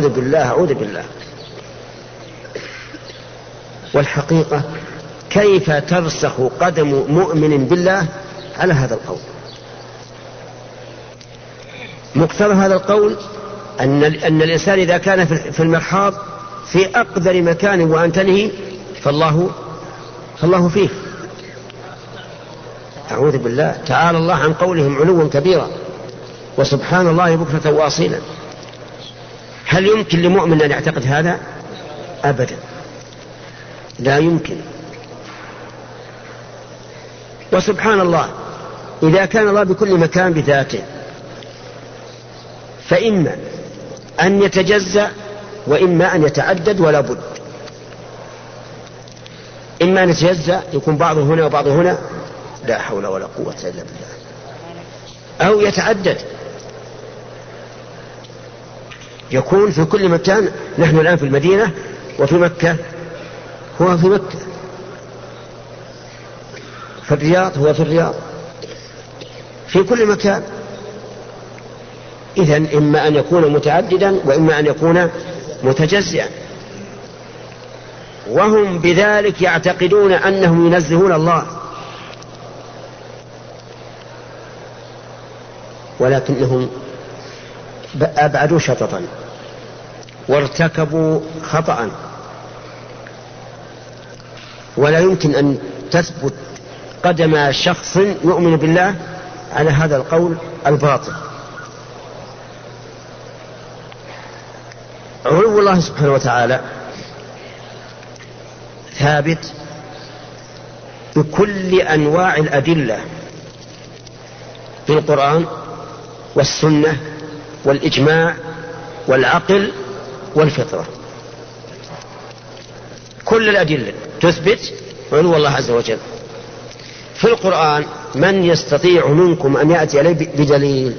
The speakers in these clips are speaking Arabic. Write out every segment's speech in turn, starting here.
أعوذ بالله أعوذ بالله. والحقيقة كيف ترسخ قدم مؤمن بالله على هذا القول؟ مقتضى هذا القول أن, أن الإنسان إذا كان في المرحاض في أقدر مكان وأنتنه فالله فالله فيه. أعوذ بالله. تعالى الله عن قولهم علوا كبيرا. وسبحان الله بكرة واصيلا. هل يمكن لمؤمن أن يعتقد هذا؟ أبدا. لا يمكن. وسبحان الله إذا كان الله بكل مكان بذاته فإما أن يتجزأ وإما أن يتعدد ولا بد. إما أن يتجزأ يكون بعضه هنا وبعضه هنا لا حول ولا قوة إلا بالله. أو يتعدد. يكون في كل مكان نحن الآن في المدينة وفي مكة. هو في مكة. في الرياض هو في الرياض. في كل مكان. إذا إما أن يكون متعددا وإما أن يكون متجزئا. وهم بذلك يعتقدون أنهم ينزهون الله. ولكنهم أبعدوا شططا. وارتكبوا خطأ ولا يمكن أن تثبت قدم شخص يؤمن بالله على هذا القول الباطل. علو الله سبحانه وتعالى ثابت بكل أنواع الأدلة في القرآن والسنة والإجماع والعقل والفطرة. كل الأدلة تثبت علو الله عز وجل. في القرآن من يستطيع منكم أن يأتي اليه بدليل؟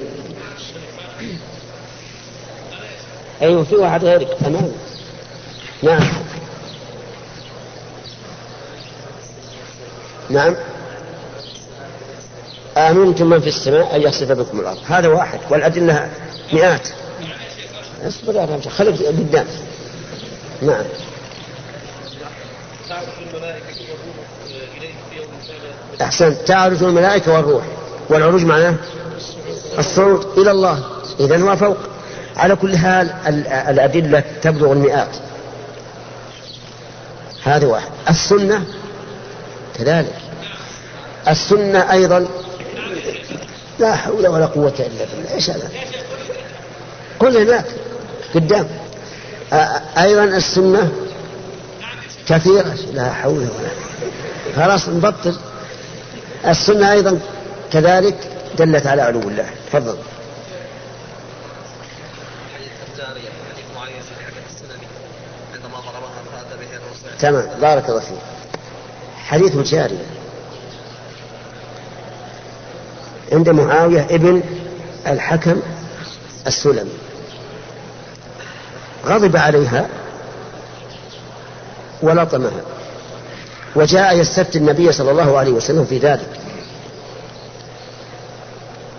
أيوه في واحد غيرك. امامي نعم. نعم. آمنتم من في السماء أن يخسف بكم الأرض. هذا واحد. والأدلة مئات. اصبر يا رجل خليك قدام نعم. أحسن تعرج الملائكة والروح والعروج معناه الصعود إلى الله. إذا هو فوق. على كل حال الأدلة تبلغ المئات. هذا واحد. السنة كذلك. السنة أيضا لا حول ولا قوة إلا بالله. إيش هذا؟ قل هناك قدام. أيضا السنة كثيرة لا حول ولا خلاص نبطل. السنة أيضا كذلك دلت على علو الله. تفضل. تمام. بارك الله فيك. حديث جارية عند معاوية ابن الحكم السلمي. غضب عليها ولطمها. وجاء يستفتي النبي صلى الله عليه وسلم في ذلك.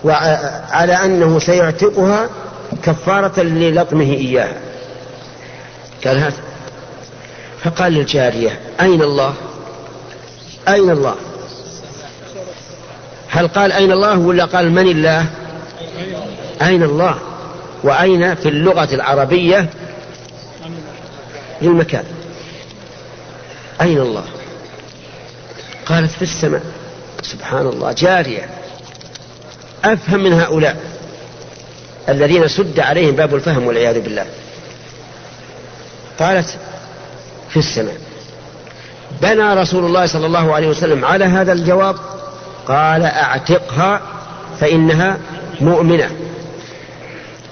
وعلى أنه سيعتقها كفارة للطمه إياها. قال هذا فقال للجارية أين الله؟ أين الله؟ هل قال أين الله ولا قال من الله؟ أين الله؟ وأين في اللغة العربية للمكان أين الله؟ قالت في السماء. سبحان الله جارية. أفهم من هؤلاء الذين سد عليهم باب الفهم والعياذ بالله. قالت في السماء. بنى رسول الله صلى الله عليه وسلم على هذا الجواب؟ قال أعتقها فإنها مؤمنة.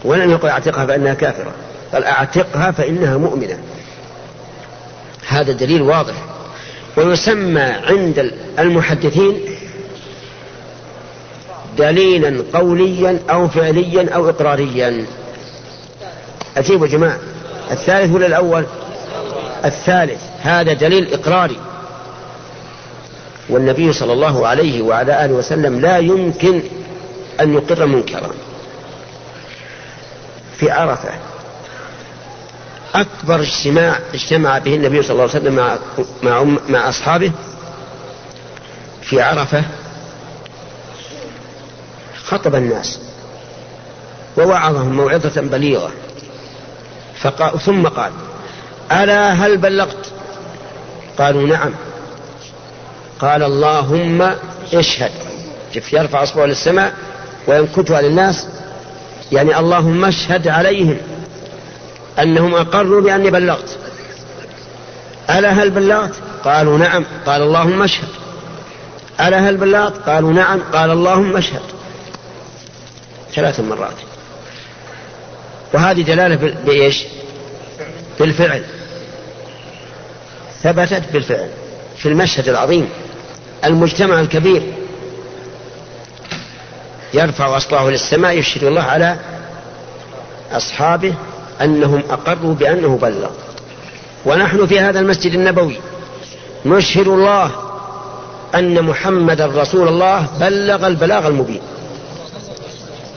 ولم يقل أعتقها فإنها كافرة. قال أعتقها فإنها مؤمنة. هذا دليل واضح. ويسمى عند المحدثين دليلا قوليا أو فعليا أو إقراريا. أجيبوا يا جماعة. الثالث ولا الأول؟ الثالث. هذا دليل إقراري. والنبي صلى الله عليه وعلى آله وسلم لا يمكن أن يقر منكرا. في عرفة أكبر اجتماع اجتمع به النبي صلى الله عليه وسلم مع مع, مع أصحابه في عرفة خطب الناس ووعظهم موعظة بليغة فقال ثم قال ألا هل بلغت؟ قالوا نعم. قال اللهم اشهد. شوف يرفع أصبعه للسماء وينكتها للناس؟ يعني اللهم اشهد عليهم. أنهم أقروا بأني بلغت. ألا هل بلغت؟ قالوا نعم. قال اللهم اشهد. ألا هل بلغت؟ قالوا نعم. قال اللهم اشهد. ثلاث مرات. وهذه دلالة بإيش؟ بالفعل. ثبتت بالفعل. في المشهد العظيم. المجتمع الكبير. يرفع أصبعه للسماء يشهد الله على أصحابه. أنهم أقروا بأنه بلغ. ونحن في هذا المسجد النبوي نشهد الله أن محمدا رسول الله بلغ البلاغ المبين.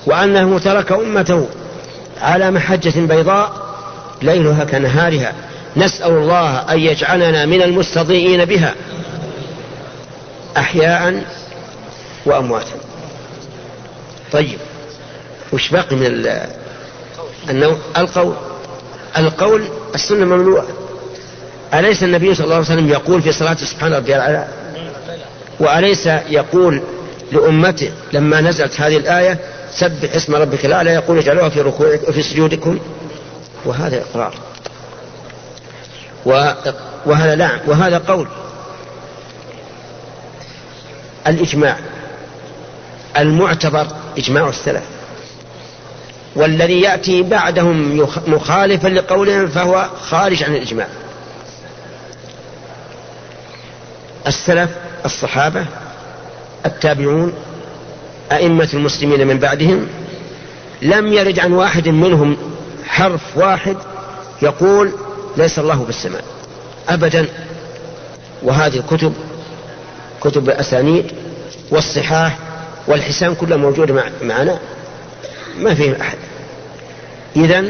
وأنه ترك أمته على محجة بيضاء ليلها كنهارها. نسأل الله أن يجعلنا من المستضيئين بها أحياء وأمواتا. طيب وش باقي من النوع القول القول السنة ممنوعة أليس النبي صلى الله عليه وسلم يقول في صلاة سبحان ربي الأعلى؟ وأليس يقول لأمته لما نزلت هذه الآية سبح اسم ربك الأعلى يقول اجعلوها في ركوعكم وفي سجودكم؟ وهذا إقرار. وهذا نعم وهذا قول. الإجماع المعتبر إجماع السلف. والذي يأتي بعدهم مخالفا لقولهم فهو خارج عن الإجماع. السلف الصحابة التابعون أئمة المسلمين من بعدهم لم يرد عن واحد منهم حرف واحد يقول ليس الله بالسماء أبدا. وهذه الكتب كتب الأسانيد والصحاح والحسان كلها موجودة معنا. ما فيه أحد. إذا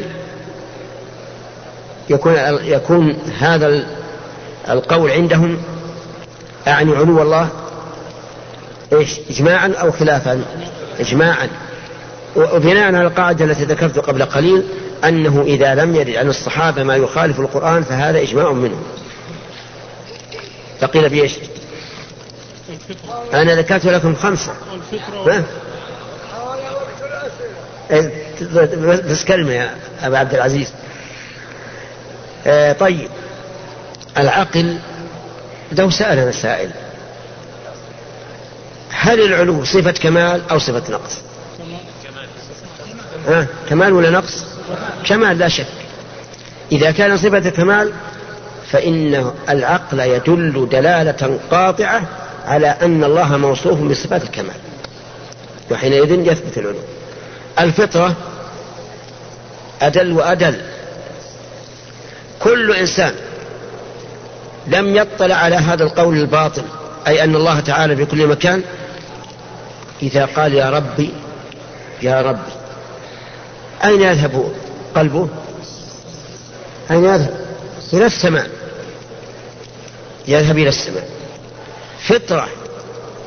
يكون يكون هذا القول عندهم أعني علو الله إيش؟ إجماعا أو خلافا؟ إجماعا. وبناء على القاعدة التي ذكرت قبل قليل أنه إذا لم يرد عن الصحابة ما يخالف القرآن فهذا إجماع منهم. فقيل بإيش؟ أنا ذكرت لكم خمسة. إيه، بس كلمة يا أبا عبد العزيز. آه طيب. العقل لو سألنا سائل هل العلو صفة كمال أو صفة نقص؟ ها كمال ولا نقص؟ كمال لا شك. إذا كان صفة كمال فإن العقل يدل دلالة قاطعة على أن الله موصوف بصفات الكمال وحينئذ يثبت العلو. الفطرة أدل وأدل. كل إنسان لم يطلع على هذا القول الباطل أي أن الله تعالى في كل مكان إذا قال يا ربي يا ربي. أين يذهب قلبه؟ أين يذهب؟ إلى السماء. يذهب إلى السماء. فطرة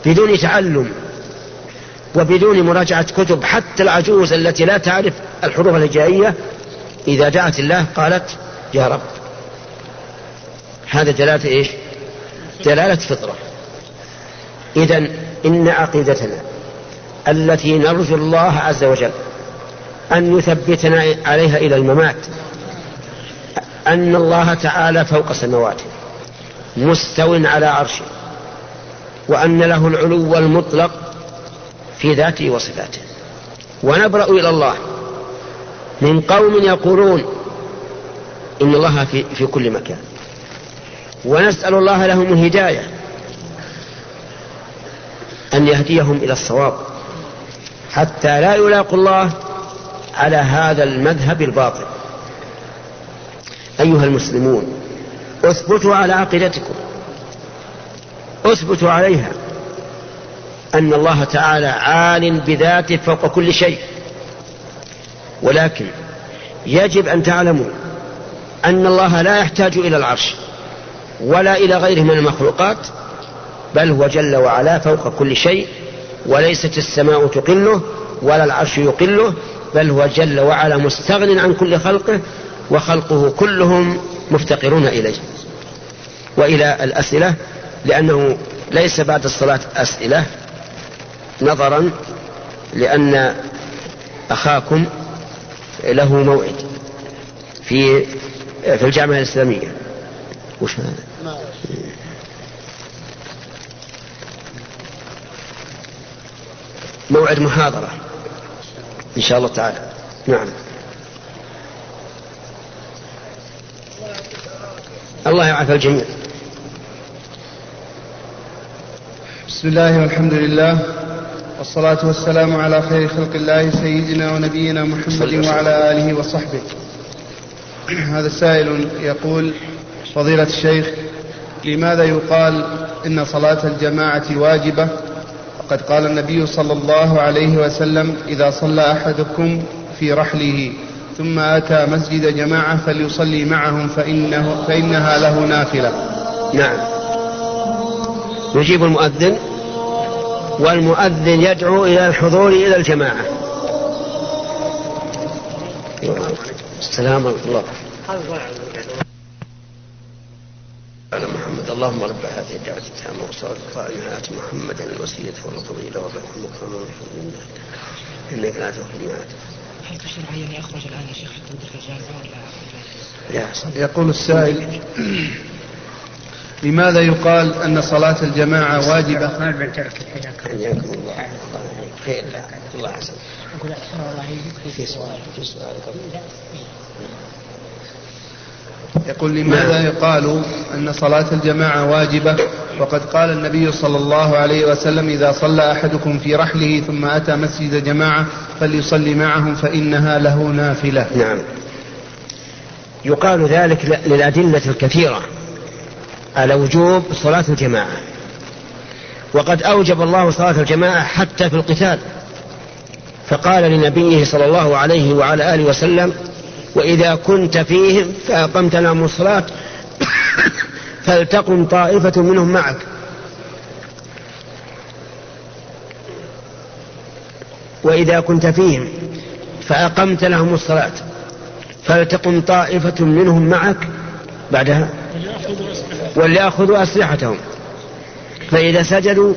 بدون تعلم. وبدون مراجعة كتب حتى العجوز التي لا تعرف الحروف الهجائية إذا دعت الله قالت يا رب. هذا دلالة إيش؟ دلالة فطرة. إذا إن عقيدتنا التي نرجو الله عز وجل أن يثبتنا عليها إلى الممات أن الله تعالى فوق سمواته مستو على عرشه وأن له العلو المطلق في ذاته وصفاته. ونبرأ إلى الله. من قوم يقولون إن الله في, في كل مكان. ونسأل الله لهم الهداية. أن يهديهم إلى الصواب. حتى لا يلاقوا الله على هذا المذهب الباطل. أيها المسلمون اثبتوا على عقيدتكم. اثبتوا عليها. أن الله تعالى عال بذاته فوق كل شيء. ولكن يجب أن تعلموا أن الله لا يحتاج إلى العرش ولا إلى غيره من المخلوقات بل هو جل وعلا فوق كل شيء وليست السماء تقله ولا العرش يقله بل هو جل وعلا مستغن عن كل خلقه وخلقه كلهم مفتقرون إليه. وإلى الأسئلة لأنه ليس بعد الصلاة أسئلة نظرا لأن أخاكم له موعد في في الجامعة الإسلامية. وش هذا؟ موعد محاضرة إن شاء الله تعالى. نعم. الله يعافى الجميع. بسم الله والحمد لله. والصلاة والسلام على خير خلق الله سيدنا ونبينا محمد وعلى آله وصحبه. هذا سائل يقول فضيلة الشيخ لماذا يقال إن صلاة الجماعة واجبة؟ وقد قال النبي صلى الله عليه وسلم إذا صلى أحدكم في رحله ثم أتى مسجد جماعة فليصلي معهم فإنه فإنها له نافلة. نعم. يجيب المؤذن والمؤذن يدعو إلى الحضور إلى الجماعة. السلام ورحمة الله. على محمد. اللهم رب هذه الدعوة التامة والصلاة القائمة آت محمدا الوسيلة والفضيلة وبعث المكرم إنك لا تخلف الميعاد. هل تشرع أن يخرج الآن يا شيخ حتى يدرك الجامعة ولا لا يقول السائل لماذا يقال أن صلاة الجماعة واجبة؟ حياكم الله خير الله حسن أقول أحسن الله في سؤال في سؤال. يقول لماذا يقال أن صلاة الجماعة واجبة؟ وقد قال النبي صلى الله عليه وسلم إذا صلى أحدكم في رحله ثم أتى مسجد جماعة فليصلي معهم فإنها له نافلة. نعم. يقال ذلك للأدلة الكثيرة. على وجوب صلاة الجماعة. وقد أوجب الله صلاة الجماعة حتى في القتال. فقال لنبيه صلى الله عليه وعلى آله وسلم وإذا كنت فيهم فأقمت لهم الصلاة فلتقم طائفة منهم معك. وإذا كنت فيهم فأقمت لهم الصلاة فلتقم طائفة منهم معك بعدها. وليأخذوا أسلحتهم. فإذا سجدوا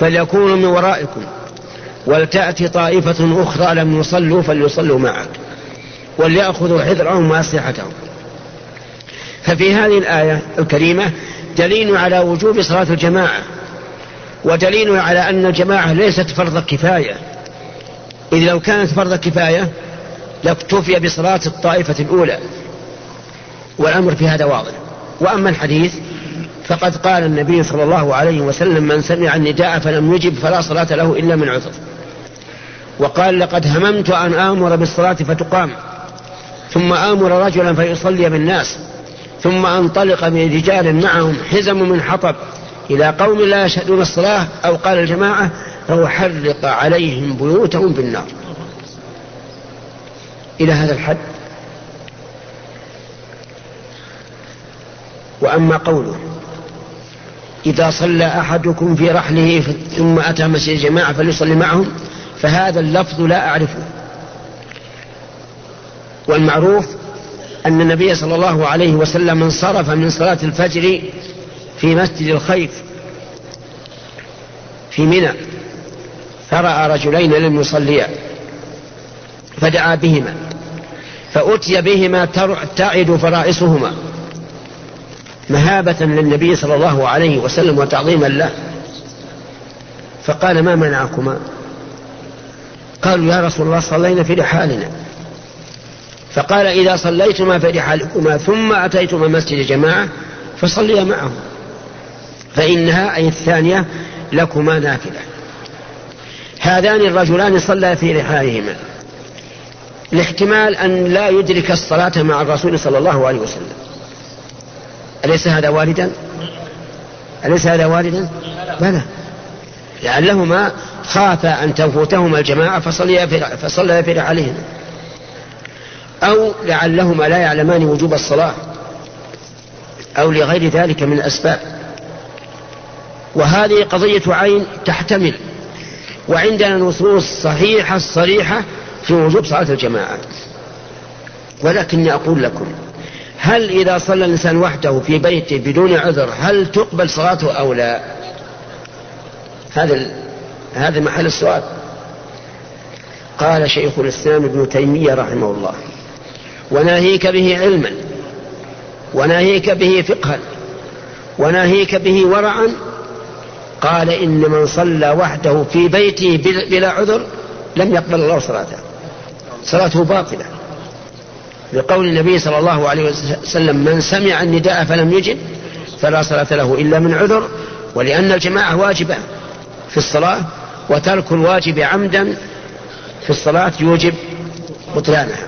فليكونوا من ورائكم ولتأتي طائفة أخرى لم يصلوا فليصلوا معك وليأخذوا حذرهم وأسلحتهم. ففي هذه الآية الكريمة دليل على وجوب صلاة الجماعة ودليل على أن الجماعة ليست فرض كفاية. إذ لو كانت فرض كفاية لاكتفي بصلاة الطائفة الأولى والأمر في هذا واضح. وأما الحديث فقد قال النبي صلى الله عليه وسلم من سمع النداء فلم يجب فلا صلاة له إلا من عذر. وقال لقد هممت أن آمر بالصلاة فتقام. ثم آمر رجلا فيصلي بالناس. ثم أنطلق برجال معهم حزم من حطب إلى قوم لا يشهدون الصلاة أو قال الجماعة أو حرق عليهم بيوتهم بالنار إلى هذا الحد. وأما قوله إذا صلى أحدكم في رحله ثم أتى مسجد الجماعة فليصلي معهم فهذا اللفظ لا أعرفه. والمعروف أن النبي صلى الله عليه وسلم انصرف من صلاة الفجر في مسجد الخيف في منى فرأى رجلين لم يصليا فدعا بهما فأتي بهما تعد فرائصهما مهابة للنبي صلى الله عليه وسلم وتعظيما له. فقال ما منعكما؟ قالوا يا رسول الله صلينا في رحالنا. فقال إذا صليتما في رحالكما ثم أتيتما مسجد جماعة فصليا معهم. فإنها أي الثانية لكما نافلة. هذان الرجلان صلى في رحالهما. لاحتمال أن لا يدرك الصلاة مع الرسول صلى الله عليه وسلم. أليس هذا واردا أليس هذا واردا بلى. لعلهما خافا أن تفوتهما الجماعة فصليا فصليا في رحالهما أو لعلهما لا يعلمان وجوب الصلاة. أو لغير ذلك من الأسباب. وهذه قضية عين تحتمل. وعندنا نصوص صحيحة صريحة في وجوب صلاة الجماعة. ولكني أقول لكم هل إذا صلى الإنسان وحده في بيته بدون عذر هل تقبل صلاته أو لا؟ هذا هذا محل السؤال. قال شيخ الإسلام ابن تيمية رحمه الله وناهيك به علما وناهيك به فقها وناهيك به ورعا. قال إن من صلى وحده في بيته بلا عذر لم يقبل الله صلاته. صلاته باطلة. لقول النبي صلى الله عليه وسلم من سمع النداء فلم يجب فلا صلاة له إلا من عذر ولأن الجماعة واجبة في الصلاة وترك الواجب عمدا في الصلاة يوجب بطلانها.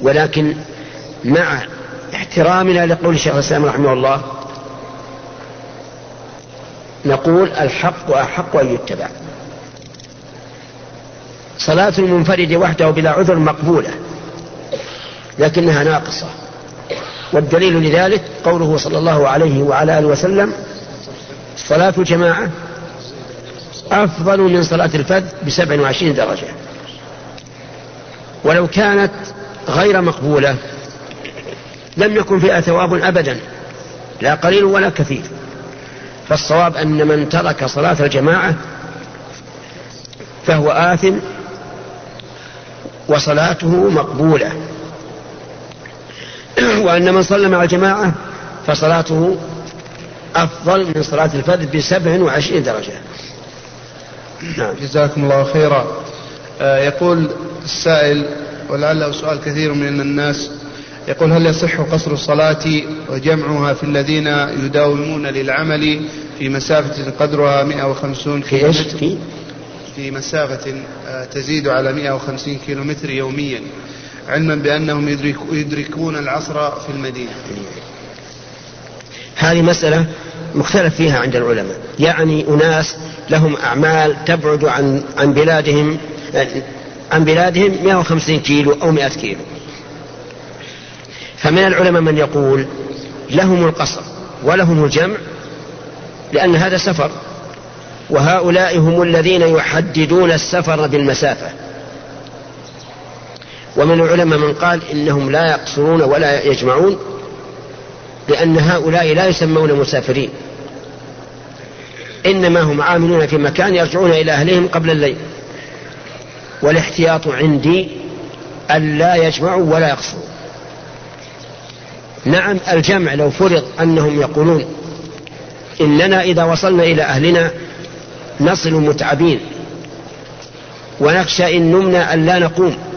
ولكن مع احترامنا لقول الشيخ الإسلام رحمه الله نقول الحق أحق أن يتبع. صلاة المنفرد وحده بلا عذر مقبولة. لكنها ناقصة. والدليل لذلك قوله صلى الله عليه وعلى آله وسلم صلاة الجماعة أفضل من صلاة الفذ بسبع وعشرين درجة. ولو كانت غير مقبولة لم يكن فيها ثواب أبدا لا قليل ولا كثير. فالصواب أن من ترك صلاة الجماعة فهو آثم وصلاته مقبولة. وأن من صلى مع الجماعة فصلاته أفضل من صلاة الفذ بسبع وعشرين درجة. نعم. جزاكم الله خيرا. آه يقول السائل ولعله سؤال كثير من الناس يقول هل يصح قصر الصلاة وجمعها في الذين يداومون للعمل في مسافة قدرها 150 كيلو متر في؟ في مسافة آه، تزيد على 150 كيلو متر يوميا. علما بأنهم يدركون العصر في المدينة. هذه مسألة مختلف فيها عند العلماء. يعني أناس لهم أعمال تبعد عن عن بلادهم عن بلادهم 150 كيلو أو 100 كيلو. فمن العلماء من يقول لهم القصر ولهم الجمع لأن هذا سفر وهؤلاء هم الذين يحددون السفر بالمسافة. ومن العلماء من قال إنهم لا يقصرون ولا يجمعون لأن هؤلاء لا يسمون مسافرين. إنما هم عاملون في مكان يرجعون إلى أهلهم قبل الليل. والاحتياط عندي ألا يجمعوا ولا يقصروا. نعم الجمع لو فرض أنهم يقولون إننا إذا وصلنا إلى أهلنا نصل متعبين ونخشى إن نمنا أن لا نقوم.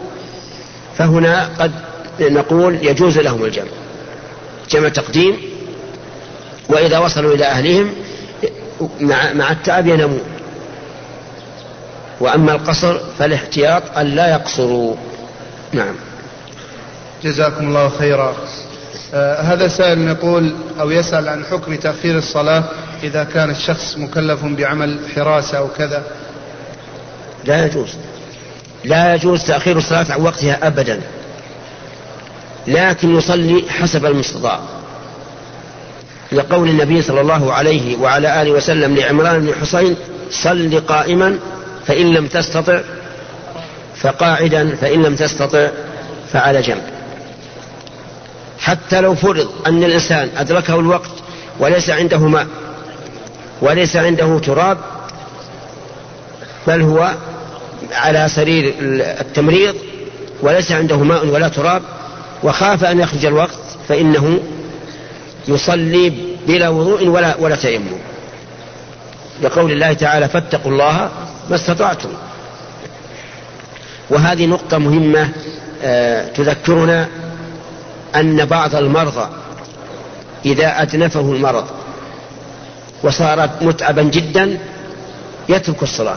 فهنا قد نقول يجوز لهم الجمع. جمع تقديم وإذا وصلوا إلى أهلهم مع, مع التعب ينامون. وأما القصر فالاحتياط أن لا يقصروا. نعم. جزاكم الله خيرا. آه هذا سائل يقول أو يسأل عن حكم تأخير الصلاة إذا كان الشخص مكلف بعمل حراسة أو كذا. لا يجوز. لا يجوز تأخير الصلاة عن وقتها أبدا. لكن يصلي حسب المستطاع. لقول النبي صلى الله عليه وعلى آله وسلم لعمران بن حصين صل قائما فإن لم تستطع فقاعدا فإن لم تستطع فعلى جنب. حتى لو فرض أن الإنسان أدركه الوقت وليس عنده ماء وليس عنده تراب بل هو على سرير التمريض وليس عنده ماء ولا تراب وخاف أن يخرج الوقت فإنه يصلي بلا وضوء ولا ولا تيمم. لقول الله تعالى فاتقوا الله ما استطعتم. وهذه نقطة مهمة آه تذكرنا أن بعض المرضى إذا أدنفه المرض وصار متعبا جدا يترك الصلاة.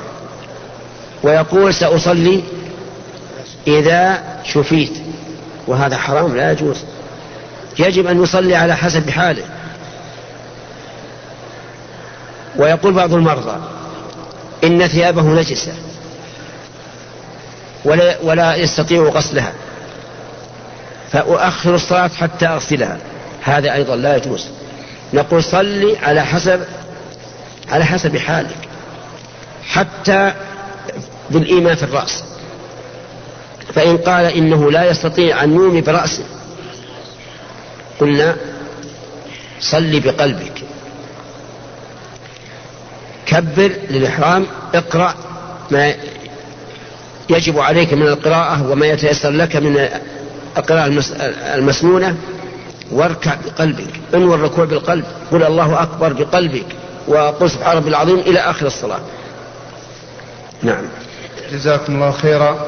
ويقول سأصلي إذا شفيت. وهذا حرام لا يجوز. يجب أن يصلي على حسب حاله. ويقول بعض المرضى إن ثيابه نجسة ولا, ولا يستطيع غسلها فأؤخر الصلاة حتى أغسلها. هذا أيضا لا يجوز. نقول صلي على حسب على حسب حالك حتى بالإيمان في الرأس. فإن قال إنه لا يستطيع أن يومي برأسه قلنا صلي بقلبك. كبر للإحرام اقرأ ما يجب عليك من القراءة وما يتيسر لك من القراءة المسنونة واركع بقلبك. انوي الركوع بالقلب. قل الله أكبر بقلبك وقل سبحان ربي العظيم إلى آخر الصلاة. نعم. جزاكم الله خيرا.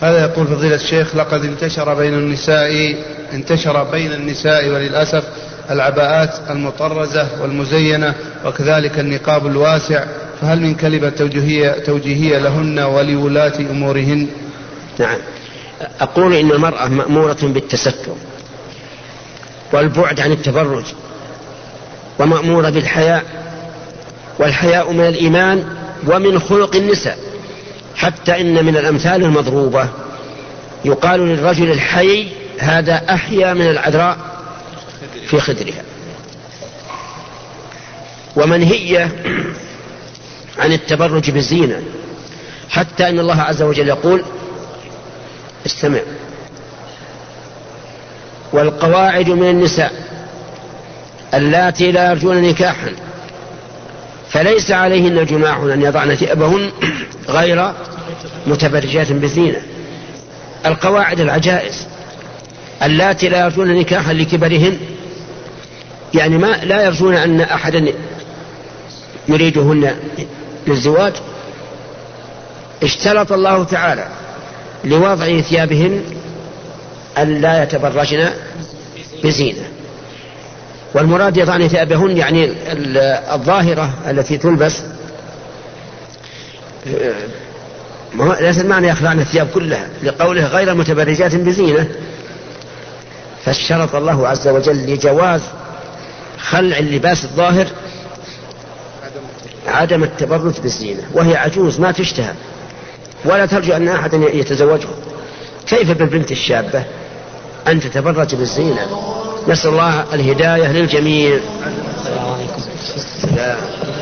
هذا يقول فضيلة الشيخ لقد انتشر بين النساء انتشر بين النساء وللأسف العباءات المطرزة والمزينة وكذلك النقاب الواسع فهل من كلمة توجيهية, توجيهية لهن ولولاة أمورهن؟ نعم. أقول إن المرأة مأمورة بالتستر والبعد عن التبرج ومأمورة بالحياء والحياء من الإيمان ومن خلق النساء. حتى إن من الأمثال المضروبة. يقال للرجل الحي هذا أحيا من العذراء في خدرها. ومنهية عن التبرج بالزينة. حتى أن الله عز وجل يقول استمع. والقواعد من النساء اللاتي لا يرجون نكاحا. فليس عليهن جناح أن يضعن ثيابهن غير متبرجات بزينة. القواعد العجائز. اللاتي لا يرجون نكاحا لكبرهن يعني ما لا يرجون أن أحدا يريدهن للزواج اشترط الله تعالى لوضع ثيابهن أن لا يتبرجن بزينة. والمراد يضعن ثيابهن يعني الظاهرة التي تلبس. ليس المعنى يخلعن الثياب كلها لقوله غير متبرجات بزينة. فاشترط الله عز وجل لجواز خلع اللباس الظاهر عدم التبرج بالزينة وهي عجوز ما تشتهى. ولا ترجو أن أحدا يتزوجها كيف بالبنت الشابة أن تتبرج بالزينة؟ نسأل الله الهداية للجميع. السلام عليكم.